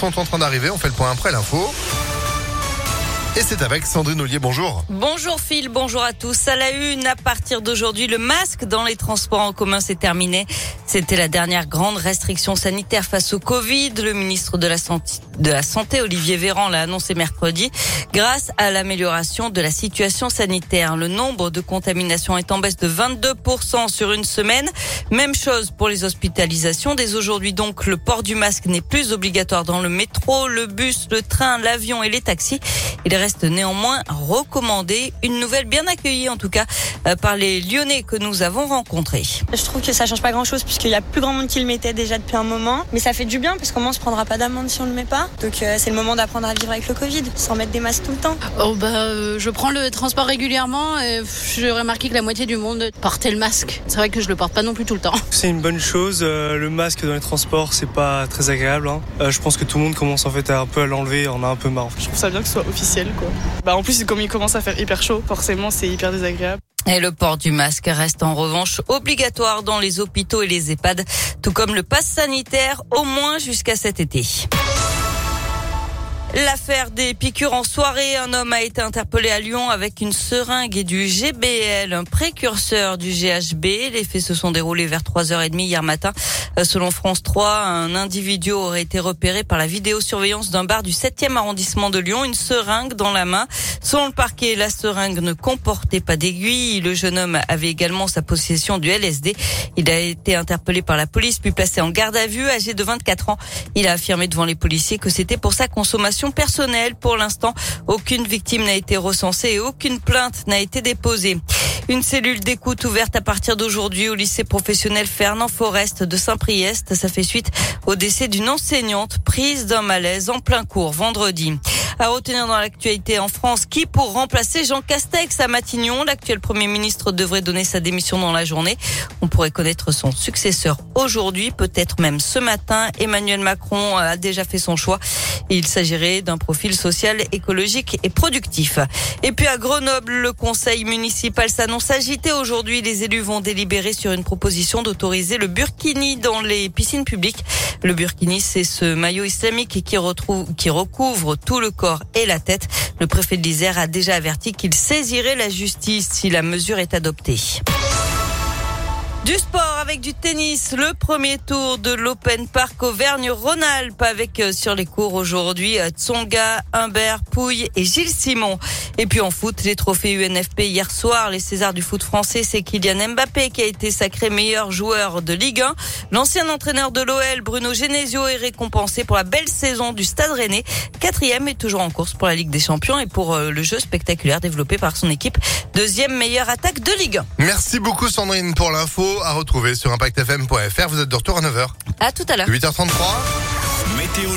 sont en train d'arriver. On fait le point après l'info. Et c'est avec Sandrine Ollier, bonjour. Bonjour Phil, bonjour à tous. À la une, à partir d'aujourd'hui, le masque dans les transports en commun s'est terminé. C'était la dernière grande restriction sanitaire face au Covid. Le ministre de la Santé, Olivier Véran, l'a annoncé mercredi. Grâce à l'amélioration de la situation sanitaire, le nombre de contaminations est en baisse de 22% sur une semaine. Même chose pour les hospitalisations. Dès aujourd'hui donc, le port du masque n'est plus obligatoire dans le métro, le bus, le train, l'avion et les taxis. Il reste néanmoins recommandé. Une nouvelle bien accueillie en tout cas euh, par les Lyonnais que nous avons rencontrés. Je trouve que ça change pas grand chose puisqu'il y a plus grand monde qui le mettait déjà depuis un moment. Mais ça fait du bien parce qu'au moins on se prendra pas d'amende si on le met pas. Donc euh, c'est le moment d'apprendre à vivre avec le Covid sans mettre des masques tout le temps. Oh bah euh, je prends le transport régulièrement et j'ai remarqué que la moitié du monde portait le masque. C'est vrai que je le porte pas non plus tout le temps. C'est une bonne chose. le masque dans les transports c'est pas très agréable. Hein. je pense que tout le monde commence en fait à un peu à l'enlever. On a un peu marre. Je trouve ça bien que ce soit officiel. Bah, en plus, comme il commence à faire hyper chaud, forcément, c'est hyper désagréable. Et le port du masque reste en revanche obligatoire dans les hôpitaux et les EHPAD, tout comme le pass sanitaire, au moins jusqu'à cet été. L'affaire des piqûres en soirée, un homme a été interpellé à Lyon avec une seringue et du GBL, un précurseur du GHB. Les faits se sont déroulés vers 3h30 hier matin. Euh, selon France 3, un individu aurait été repéré par la vidéosurveillance d'un bar du 7e arrondissement de Lyon, une seringue dans la main. Selon le parquet, la seringue ne comportait pas d'aiguille. Le jeune homme avait également sa possession du LSD. Il a été interpellé par la police puis placé en garde à vue. Âgé de 24 ans, il a affirmé devant les policiers que c'était pour sa consommation personnelle. Pour l'instant, aucune victime n'a été recensée et aucune plainte n'a été déposée. Une cellule d'écoute ouverte à partir d'aujourd'hui au lycée professionnel Fernand Forest de Saint-Priest. Ça fait suite au décès d'une enseignante prise d'un malaise en plein cours vendredi. À retenir dans l'actualité en France, qui pour remplacer Jean Castex à Matignon, l'actuel Premier ministre devrait donner sa démission dans la journée. On pourrait connaître son successeur aujourd'hui, peut-être même ce matin. Emmanuel Macron a déjà fait son choix. Il s'agirait d'un profil social, écologique et productif. Et puis à Grenoble, le conseil municipal s'annonce agité aujourd'hui. Les élus vont délibérer sur une proposition d'autoriser le burkini dans les piscines publiques. Le burkini, c'est ce maillot islamique qui, retrouve, qui recouvre tout le corps et la tête. Le préfet de l'Isère a déjà averti qu'il saisirait la justice si la mesure est adoptée. Du sport avec du tennis, le premier tour de l'Open Park Auvergne-Rhône-Alpes avec euh, sur les cours aujourd'hui euh, Tsonga, Humbert, Pouille et Gilles Simon. Et puis en foot, les trophées UNFP hier soir, les Césars du foot français, c'est Kylian Mbappé qui a été sacré meilleur joueur de Ligue 1. L'ancien entraîneur de l'OL, Bruno Genesio, est récompensé pour la belle saison du Stade Rennais. Quatrième et toujours en course pour la Ligue des Champions et pour euh, le jeu spectaculaire développé par son équipe. Deuxième meilleure attaque de Ligue 1. Merci beaucoup Sandrine pour l'info à retrouver sur impactfm.fr. Vous êtes de retour à 9h. À tout à l'heure. 8h33. Météo